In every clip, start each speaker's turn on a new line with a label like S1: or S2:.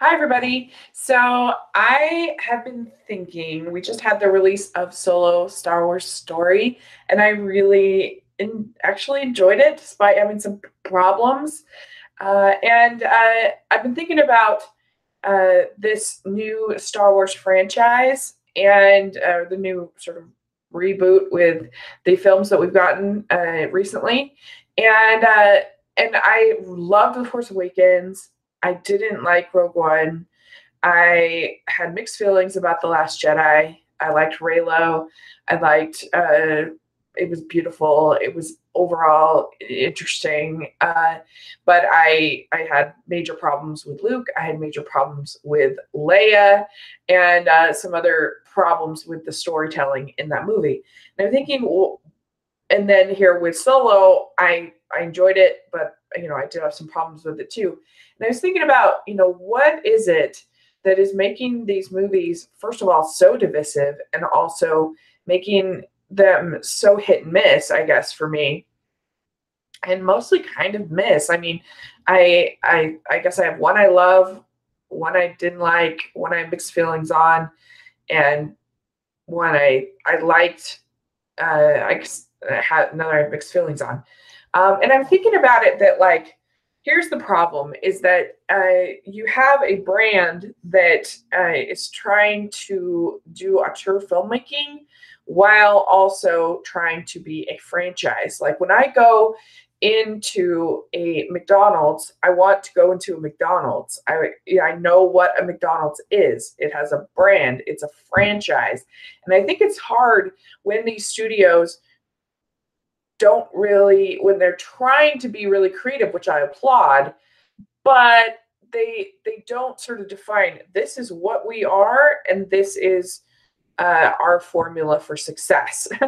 S1: Hi, everybody. So I have been thinking, we just had the release of Solo Star Wars Story, and I really in, actually enjoyed it despite having some problems. Uh, and uh, I've been thinking about uh, this new Star Wars franchise and uh, the new sort of reboot with the films that we've gotten uh, recently. And uh, and I love The Force Awakens. I didn't like Rogue One. I had mixed feelings about The Last Jedi. I liked Reylo. I liked uh, it was beautiful. It was overall interesting. Uh, but I I had major problems with Luke. I had major problems with Leia, and uh, some other problems with the storytelling in that movie. And I'm thinking, well, and then here with Solo, I I enjoyed it, but you know I did have some problems with it too. And I was thinking about, you know, what is it that is making these movies, first of all, so divisive and also making them so hit and miss, I guess, for me. And mostly kind of miss. I mean, I I I guess I have one I love, one I didn't like, one I have mixed feelings on, and one I I liked. Uh, I had another I have mixed feelings on. Um, and I'm thinking about it that like here's the problem is that uh, you have a brand that uh, is trying to do auteur filmmaking while also trying to be a franchise. Like when i go into a mcdonald's i want to go into a mcdonald's. I i know what a mcdonald's is. It has a brand. It's a franchise. And i think it's hard when these studios don't really when they're trying to be really creative which i applaud but they they don't sort of define this is what we are and this is uh, our formula for success.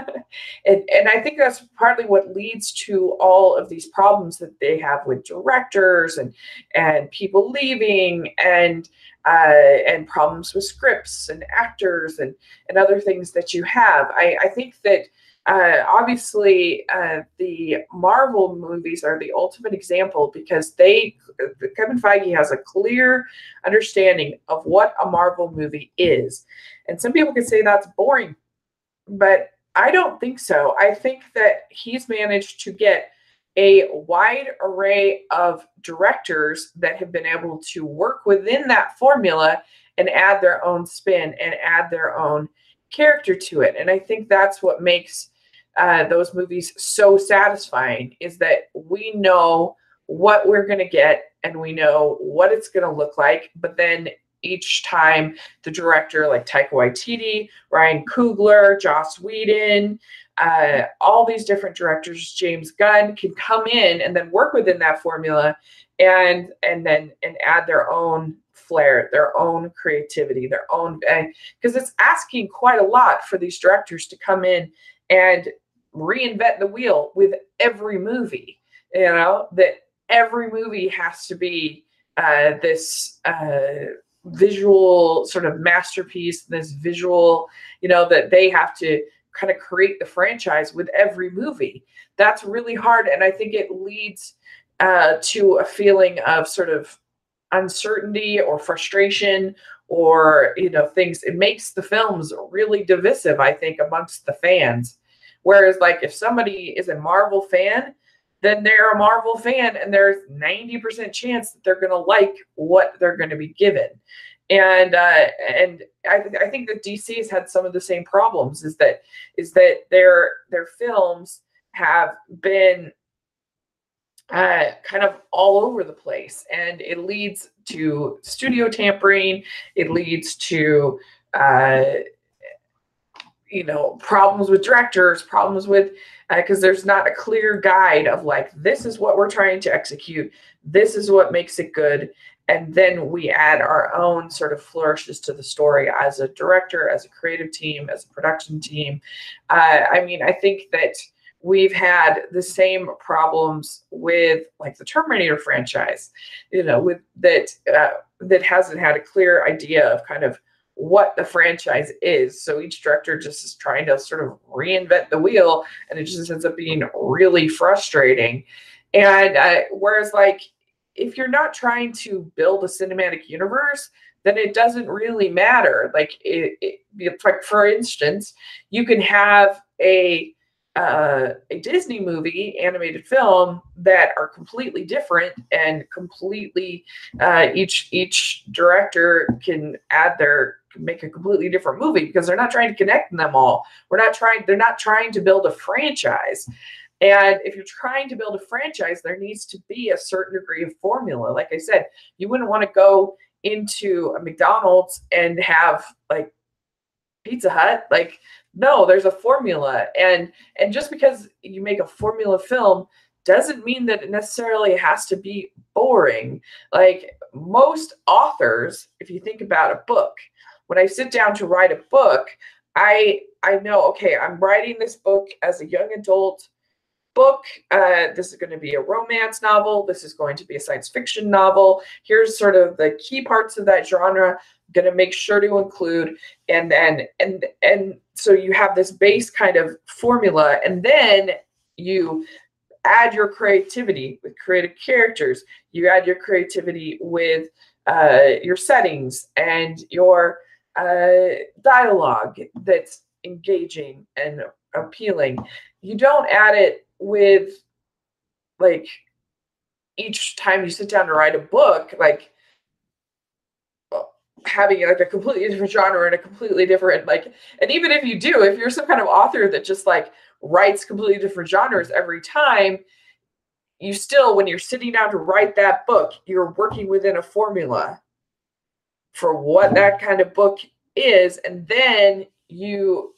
S1: And, and i think that's partly what leads to all of these problems that they have with directors and and people leaving and uh, and problems with scripts and actors and and other things that you have. I i think that uh, obviously, uh, the Marvel movies are the ultimate example because they, Kevin Feige has a clear understanding of what a Marvel movie is. And some people can say that's boring, but I don't think so. I think that he's managed to get a wide array of directors that have been able to work within that formula and add their own spin and add their own character to it. And I think that's what makes uh, those movies so satisfying is that we know what we're going to get and we know what it's going to look like. But then each time the director, like Taika Waititi, Ryan Coogler, Joss Whedon, uh, all these different directors, James Gunn, can come in and then work within that formula and and then and add their own flair, their own creativity, their own because it's asking quite a lot for these directors to come in and reinvent the wheel with every movie. You know that every movie has to be uh, this uh, visual sort of masterpiece. This visual, you know, that they have to kind of create the franchise with every movie. That's really hard, and I think it leads uh, to a feeling of sort of uncertainty or frustration or you know things it makes the films really divisive i think amongst the fans Whereas, like, if somebody is a Marvel fan, then they're a Marvel fan, and there's 90% chance that they're going to like what they're going to be given. And uh, and I, I think that DC has had some of the same problems. Is that is that their their films have been uh, kind of all over the place, and it leads to studio tampering. It leads to uh, you know problems with directors problems with because uh, there's not a clear guide of like this is what we're trying to execute this is what makes it good and then we add our own sort of flourishes to the story as a director as a creative team as a production team. Uh, i mean i think that we've had the same problems with like the terminator franchise you know with that uh, that hasn't had a clear idea of kind of what the franchise is. So each director just is trying to sort of reinvent the wheel, and it just ends up being really frustrating. And uh, whereas, like, if you're not trying to build a cinematic universe, then it doesn't really matter. Like, it, it, like for instance, you can have a uh, a Disney movie, animated film that are completely different and completely uh, each each director can add their make a completely different movie because they're not trying to connect them all. We're not trying. They're not trying to build a franchise. And if you're trying to build a franchise, there needs to be a certain degree of formula. Like I said, you wouldn't want to go into a McDonald's and have like Pizza Hut. Like no there's a formula and and just because you make a formula film doesn't mean that it necessarily has to be boring like most authors if you think about a book when i sit down to write a book i i know okay i'm writing this book as a young adult book. Uh, this is going to be a romance novel. This is going to be a science fiction novel. Here's sort of the key parts of that genre. I'm going to make sure to include and then and and so you have this base kind of formula and then you add your creativity with creative characters. You add your creativity with uh, your settings and your uh, dialogue that's engaging and appealing. You don't add it with like each time you sit down to write a book like having like a completely different genre and a completely different like and even if you do if you're some kind of author that just like writes completely different genres every time you still when you're sitting down to write that book you're working within a formula for what that kind of book is and then you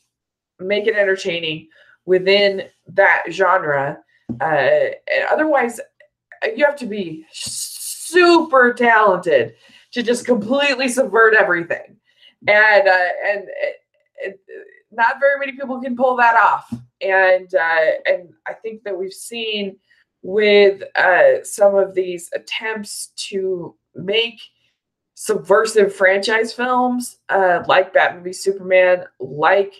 S1: make it entertaining within that genre uh, and otherwise you have to be super talented to just completely subvert everything. And uh, and it, it, not very many people can pull that off. And uh, and I think that we've seen with uh, some of these attempts to make subversive franchise films uh, like Batman v Superman, like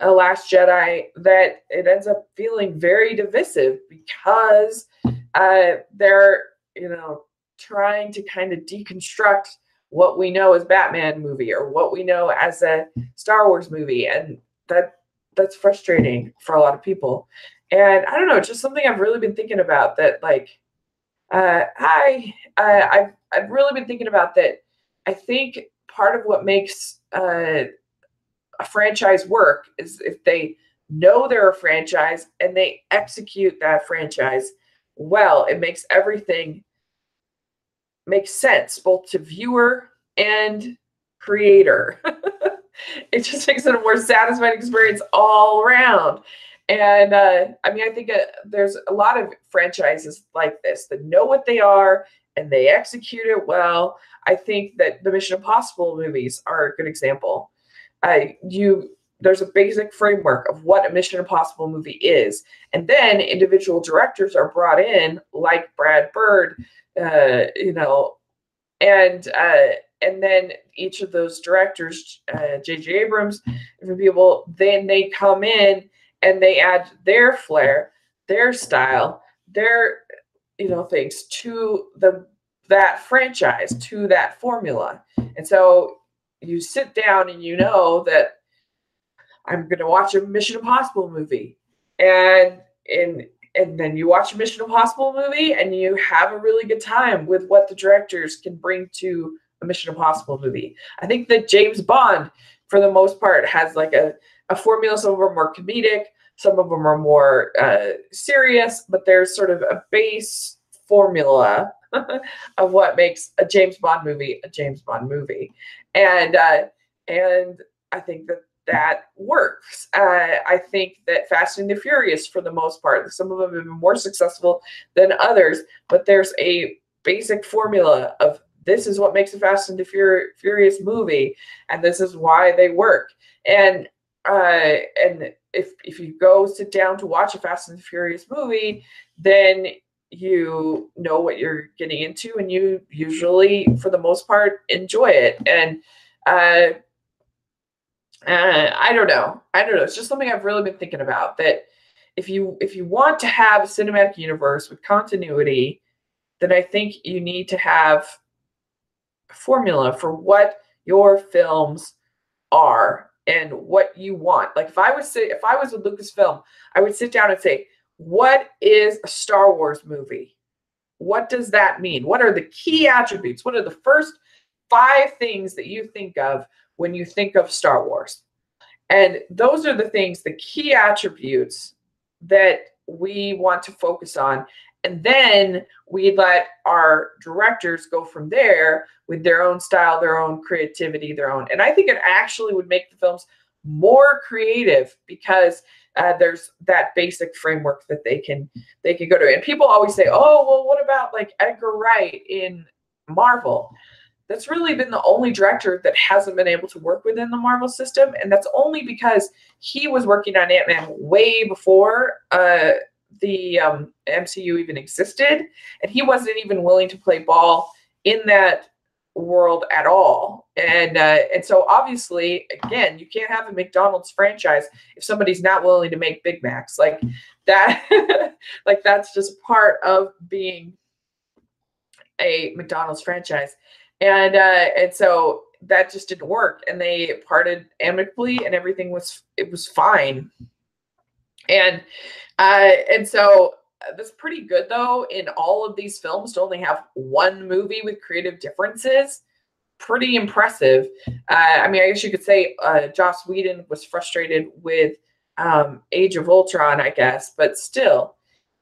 S1: a Last Jedi, that it ends up feeling very divisive because uh, they're you know trying to kind of deconstruct what we know as Batman movie or what we know as a Star Wars movie, and that that's frustrating for a lot of people. And I don't know, just something I've really been thinking about. That like, uh, I uh, I've I've really been thinking about that. I think part of what makes uh, a franchise work is if they know they're a franchise and they execute that franchise well. It makes everything makes sense both to viewer and creator. it just makes it a more satisfying experience all around. And uh, I mean, I think uh, there's a lot of franchises like this that know what they are and they execute it well. I think that the Mission Impossible movies are a good example. Uh, you there's a basic framework of what a Mission Impossible movie is, and then individual directors are brought in, like Brad Bird, uh, you know, and uh, and then each of those directors, J.J. Uh, Abrams, different people, then they come in and they add their flair, their style, their you know things to the that franchise, to that formula, and so you sit down and you know that I'm going to watch a Mission Impossible movie, and and and then you watch a Mission Impossible movie and you have a really good time with what the directors can bring to a Mission Impossible movie. I think that James Bond, for the most part, has like a, a formula. Some of them are more comedic, some of them are more uh, serious, but there's sort of a base formula of what makes a James Bond movie a James Bond movie. And uh, and I think that that works. Uh, I think that Fast and the Furious, for the most part, some of them have been more successful than others, but there's a basic formula of this is what makes a Fast and the Fur- Furious movie, and this is why they work. And uh, and if if you go sit down to watch a Fast and Furious movie, then you know what you're getting into, and you usually, for the most part, enjoy it. And uh, uh, I don't know. I don't know. It's just something I've really been thinking about. That if you if you want to have a cinematic universe with continuity, then I think you need to have a formula for what your films are and what you want. Like if I was if I was with Lucasfilm, I would sit down and say, what is a Star Wars movie? What does that mean? What are the key attributes? What are the first five things that you think of when you think of Star Wars? And those are the things, the key attributes that we want to focus on. And then we let our directors go from there with their own style, their own creativity, their own. And I think it actually would make the films more creative because uh, there's that basic framework that they can they can go to. And people always say, "Oh, well, what about like Edgar Wright in Marvel?" That's really been the only director that hasn't been able to work within the Marvel system, and that's only because he was working on Ant Man way before uh, the um, MCU even existed, and he wasn't even willing to play ball in that world at all. And uh, and so obviously, again, you can't have a McDonald's franchise if somebody's not willing to make Big Macs. Like that, like that's just part of being a McDonald's franchise. And uh, and so that just didn't work, and they parted amicably, and everything was it was fine. And uh, and so uh, that's pretty good though in all of these films to only have one movie with creative differences. Pretty impressive. Uh, i mean i guess you could say uh, joss whedon was frustrated with um, age of ultron i guess but still.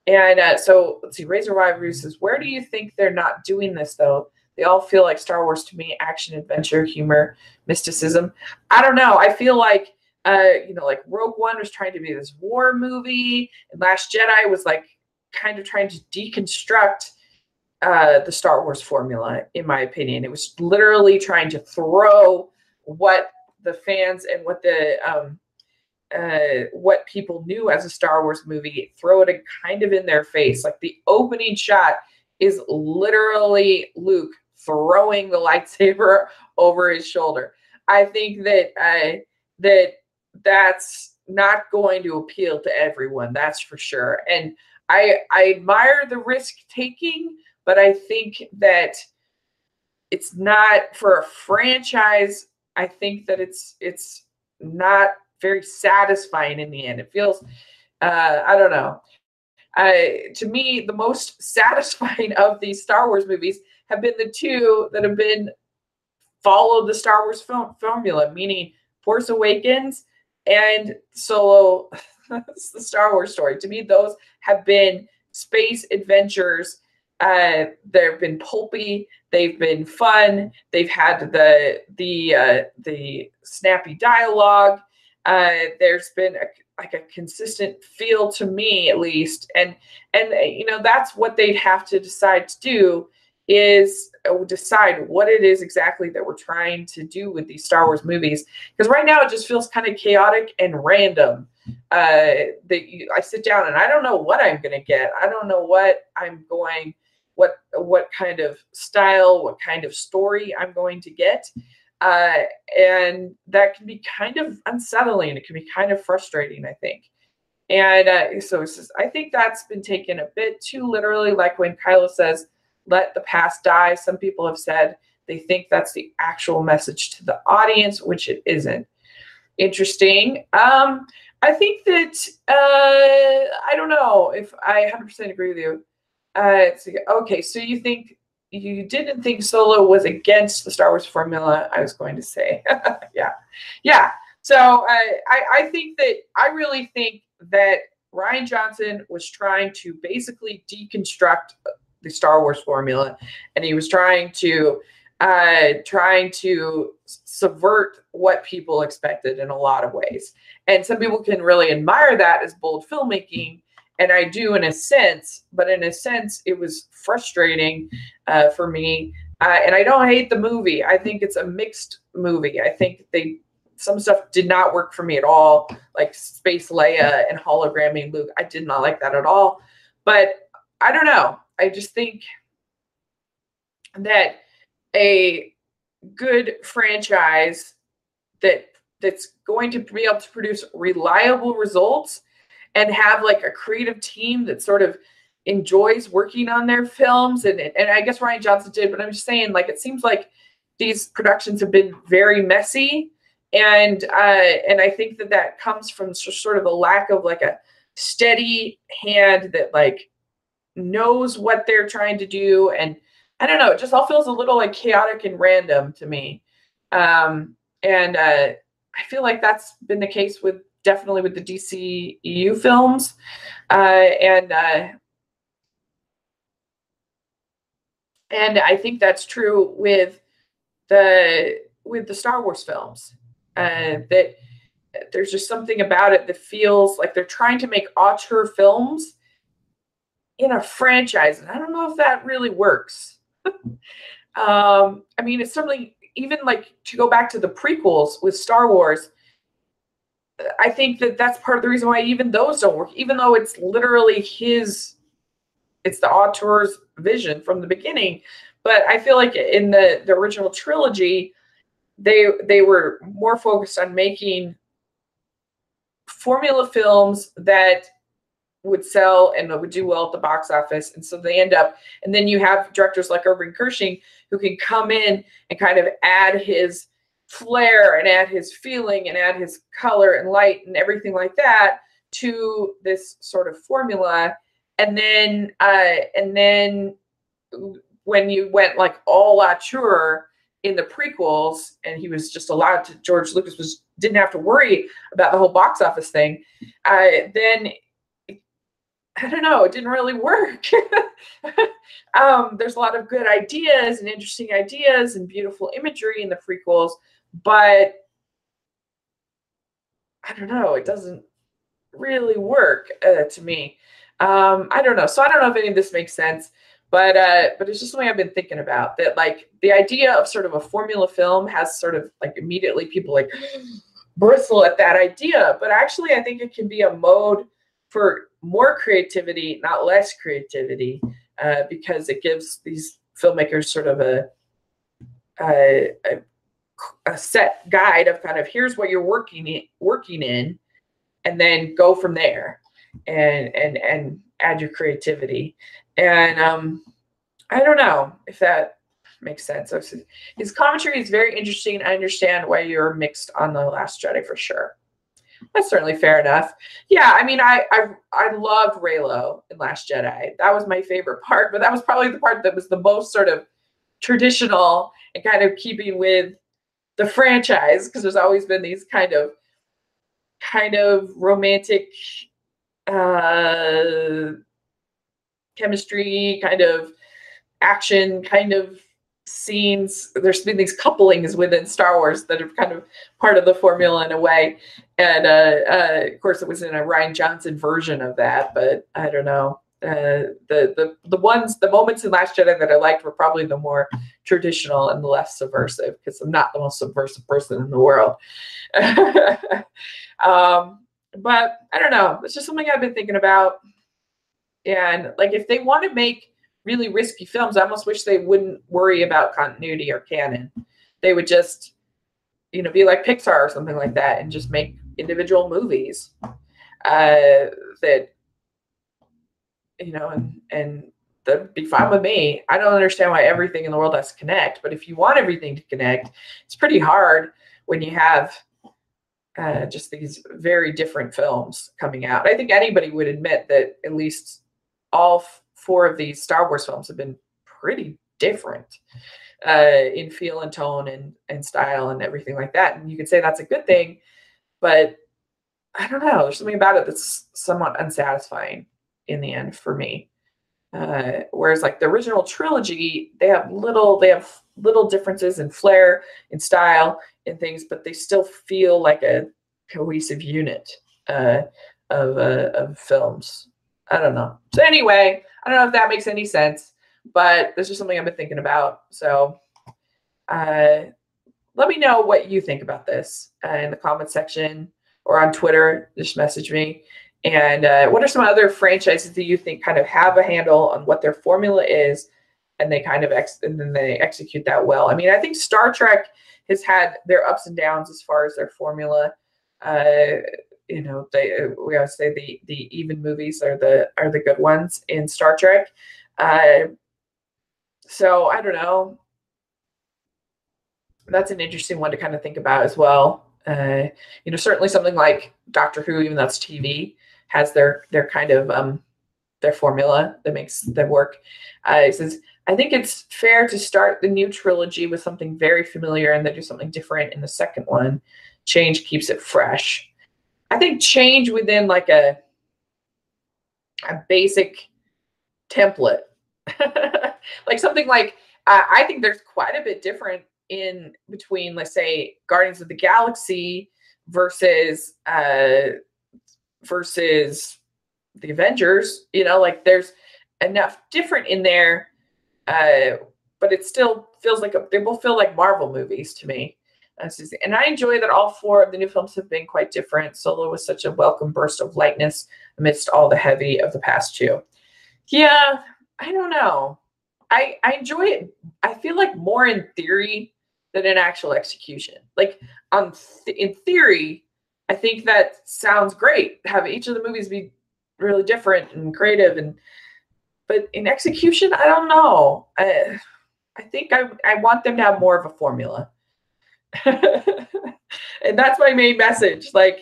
S1: And uh, so let's see razor wire says where do you think they're not doing this though? They all feel like star wars to me action adventure humor mysticism. I don't know. I feel like uh, you know, like Rogue One was trying to be this war movie, and Last Jedi was like kind of trying to deconstruct uh, the Star Wars formula, in my opinion. It was literally trying to throw what the fans and what the um, uh, what people knew as a Star Wars movie, throw it kind of in their face. Like the opening shot is literally Luke throwing the lightsaber over his shoulder. I think that uh, that that's not going to appeal to everyone. That's for sure. And I I admire the risk taking, but I think that it's not for a franchise. I think that it's it's not very satisfying in the end. It feels uh, I don't know. I, to me, the most satisfying of these Star Wars movies have been the two that have been followed the Star Wars film formula, meaning Force Awakens and Solo the Star Wars story. To me, those have been space adventures. Uh, they've been pulpy. They've been fun. They've had the the uh, the snappy dialogue. Uh, there's been a, like a consistent feel to me, at least, and and you know that's what they'd have to decide to do is uh, decide what it is exactly that we're trying to do with these Star Wars movies. Because right now it just feels kind of chaotic and random. Uh, that you, I sit down and I don't know what I'm going to get. I don't know what I'm going, what what kind of style, what kind of story I'm going to get. Uh, and that can be kind of unsettling. It can be kind of frustrating, I think. And uh, so it's just, I think that's been taken a bit too literally, like when Kylo says, let the past die. Some people have said they think that's the actual message to the audience, which it isn't. Interesting. Um, I think that uh, I don't know if I 100% agree with you. Uh, okay, so you think you didn't think Solo was against the Star Wars formula? I was going to say, yeah, yeah. So uh, I, I think that I really think that Rian Johnson was trying to basically deconstruct the Star Wars formula, and he was trying to uh, trying to subvert what people expected in a lot of ways. And some people can really admire that as bold filmmaking, and I do in a sense. But in a sense, it was frustrating uh, for me. Uh, and I don't hate the movie. I think it's a mixed movie. I think they some stuff did not work for me at all, like Space Leia and hologramming Luke. I did not like that at all. But I don't know. I just think that a good franchise that that's going to be able to produce reliable results and have like a creative team that sort of enjoys working on their films, and and I guess Rian Johnson did, but I'm just saying, like, it seems like these productions have been very messy, and uh, and I think that that comes from sort of a lack of like a steady hand that like knows what they're trying to do, and I don't know, it just all feels a little like chaotic and random to me, um, and uh, I feel like that's been the case with definitely with the DC EU films, uh, and uh, and I think that's true with the with the Star Wars films. Uh, that there's just something about it that feels like they're trying to make auteur films in a franchise, and I don't know if that really works. um, I mean, it's something even like to go back to the prequels with Star Wars I think that that's part of the reason why even those don't work, even though it's literally his, it's the auteur's vision from the beginning. But I feel like in the the original trilogy, they they were more focused on making formula films that would sell and would do well at the box office. And so they end up, and then you have directors like Irvin Kershner who can come in and kind of add his flair and add his feeling and add his color and light and everything like that to this sort of formula and then uh and then when you went like all auteur in the prequels and he was just allowed to george lucas was didn't have to worry about the whole box office thing uh then I don't know, it didn't really work. um, there's a lot of good ideas and interesting ideas and beautiful imagery in the prequels, but I don't know, it doesn't really work uh, to me. Um, I don't know. So I don't know if any of this makes sense, but uh, but it's just something I've been thinking about. That like the idea of sort of a formula film has sort of like immediately people like bristle at that idea, but actually I think it can be a mode for more creativity, not less creativity, uh, because it gives these filmmakers sort of a, a, a set guide of kind of here's what you're working in, working in, and then go from there, and and and add your creativity. And um, I don't know if that makes sense. His commentary is very interesting. I understand why you're mixed on the Last Jedi for sure. That's certainly fair enough. Yeah, I mean, I I I loved Reylo in Last Jedi. That was my favorite part, but that was probably the part that was the most sort of traditional and kind of keeping with the franchise because there's always been these kind of kind of romantic uh chemistry kind of action kind of scenes there's been these couplings within star wars that are kind of part of the formula in a way and uh, uh of course it was in a rian johnson version of that but i don't know uh, the the the ones the moments in Last Jedi that I liked were probably the more traditional and the less subversive because I'm not the most subversive person in the world. um, but I don't know. It's just something I've been thinking about. And like, if they want to make really risky films, I almost wish they wouldn't worry about continuity or canon. They would just, you know, be like Pixar or something like that and just make individual movies uh, that you know, and and that'd be fine with me. I don't understand why everything in the world has to connect, but if you want everything to connect, it's pretty hard when you have uh, just these very different films coming out. I think anybody would admit that at least all four of these Star Wars films have been pretty different uh, in feel and tone and and style and everything like that. And you could say that's a good thing, but I don't know. There's something about it that's somewhat unsatisfying in the end for me. Uh, whereas like the original trilogy, they have little they have little differences in flair, in style, in things, but they still feel like a cohesive unit uh, of uh, of films. I don't know. So anyway, I don't know if that makes any sense, but this is something I've been thinking about. So uh, let me know what you think about this uh, in the comment section or on Twitter. Just message me. And uh, what are some other franchises that you think kind of have a handle on what their formula is, and they kind of ex- and then they execute that well? I mean, I think Star Trek has had their ups and downs as far as their formula. Uh, you know, they we always say the the even movies are the are the good ones in Star Trek. Uh, so I don't know. That's an interesting one to kind of think about as well. Uh, you know, certainly something like Doctor Who, even that's TV, has their their kind of um, their formula that makes them work. Uh, it says, I think it's fair to start the new trilogy with something very familiar and then do something different in the second one. Change keeps it fresh. I think change within like a a basic template, like something like I think there's quite a bit different in between, let's say, Guardians of the Galaxy versus uh, versus the Avengers. You know, like there's enough different in there, uh, but it still feels like a, they both feel like Marvel movies to me. And I enjoy that all four of the new films have been quite different. Solo was such a welcome burst of lightness amidst all the heavy of the past two. Yeah, I don't know. I I enjoy it. I feel like more in theory than in actual execution. Like on th- in theory, I think that sounds great. Have each of the movies be really different and creative and but in execution, I don't know. I I think I I want them to have more of a formula. and that's my main message. Like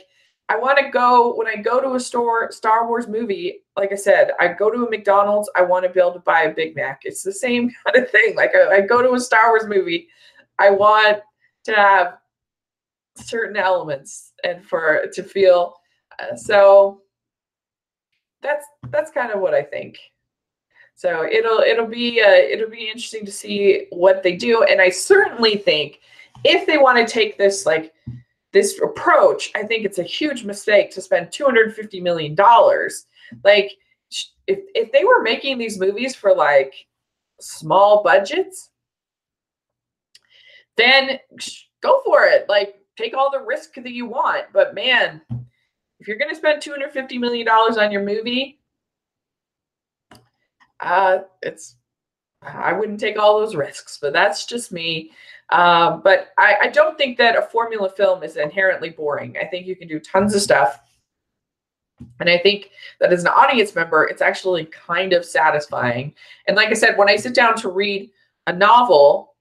S1: I want to go when I go to a store Star Wars movie, like I said, I go to a McDonald's, I want to be able to buy a Big Mac. It's the same kind of thing. Like I, I go to a Star Wars movie, I want to have certain elements and for to feel uh, so that's that's kind of what I think. So it'll it'll be uh, it'll be interesting to see what they do, and I certainly think if they want to take this like this approach, I think it's a huge mistake to spend two hundred fifty million dollars. Like if if they were making these movies for like small budgets, then go for it. Like take all the risk that you want. But man, if you're going to spend 250 million dollars on your movie, uh, it's I wouldn't take all those risks. But that's just me. Uh, but I, I don't think that a formula film is inherently boring. I think you can do tons of stuff. And I think that as an audience member, it's actually kind of satisfying. And like I said, when I sit down to read a novel,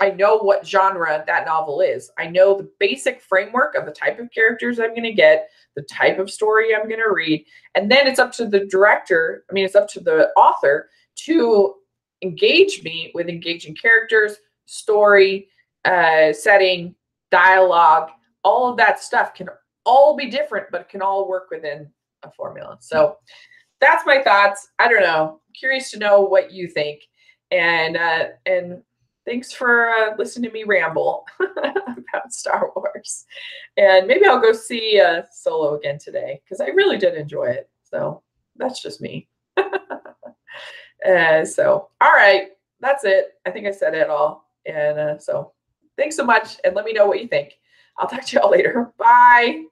S1: I know what genre that novel is. I know the basic framework of the type of characters I'm going to get, the type of story I'm going to read, and then it's up to the director, I mean it's up to the author to engage me with engaging characters, story, uh, setting, dialogue, all of that stuff can all be different, but can all work within a formula. So that's my thoughts. I don't know. Curious to know what you think. And uh, and thanks for uh, listening to me ramble about Star Wars. And maybe I'll go see uh, Solo again today because I really did enjoy it. So that's just me. uh, so, all right, that's it. I think I said it all. And uh, so thanks so much. And let me know what you think. I'll talk to y'all later. Bye.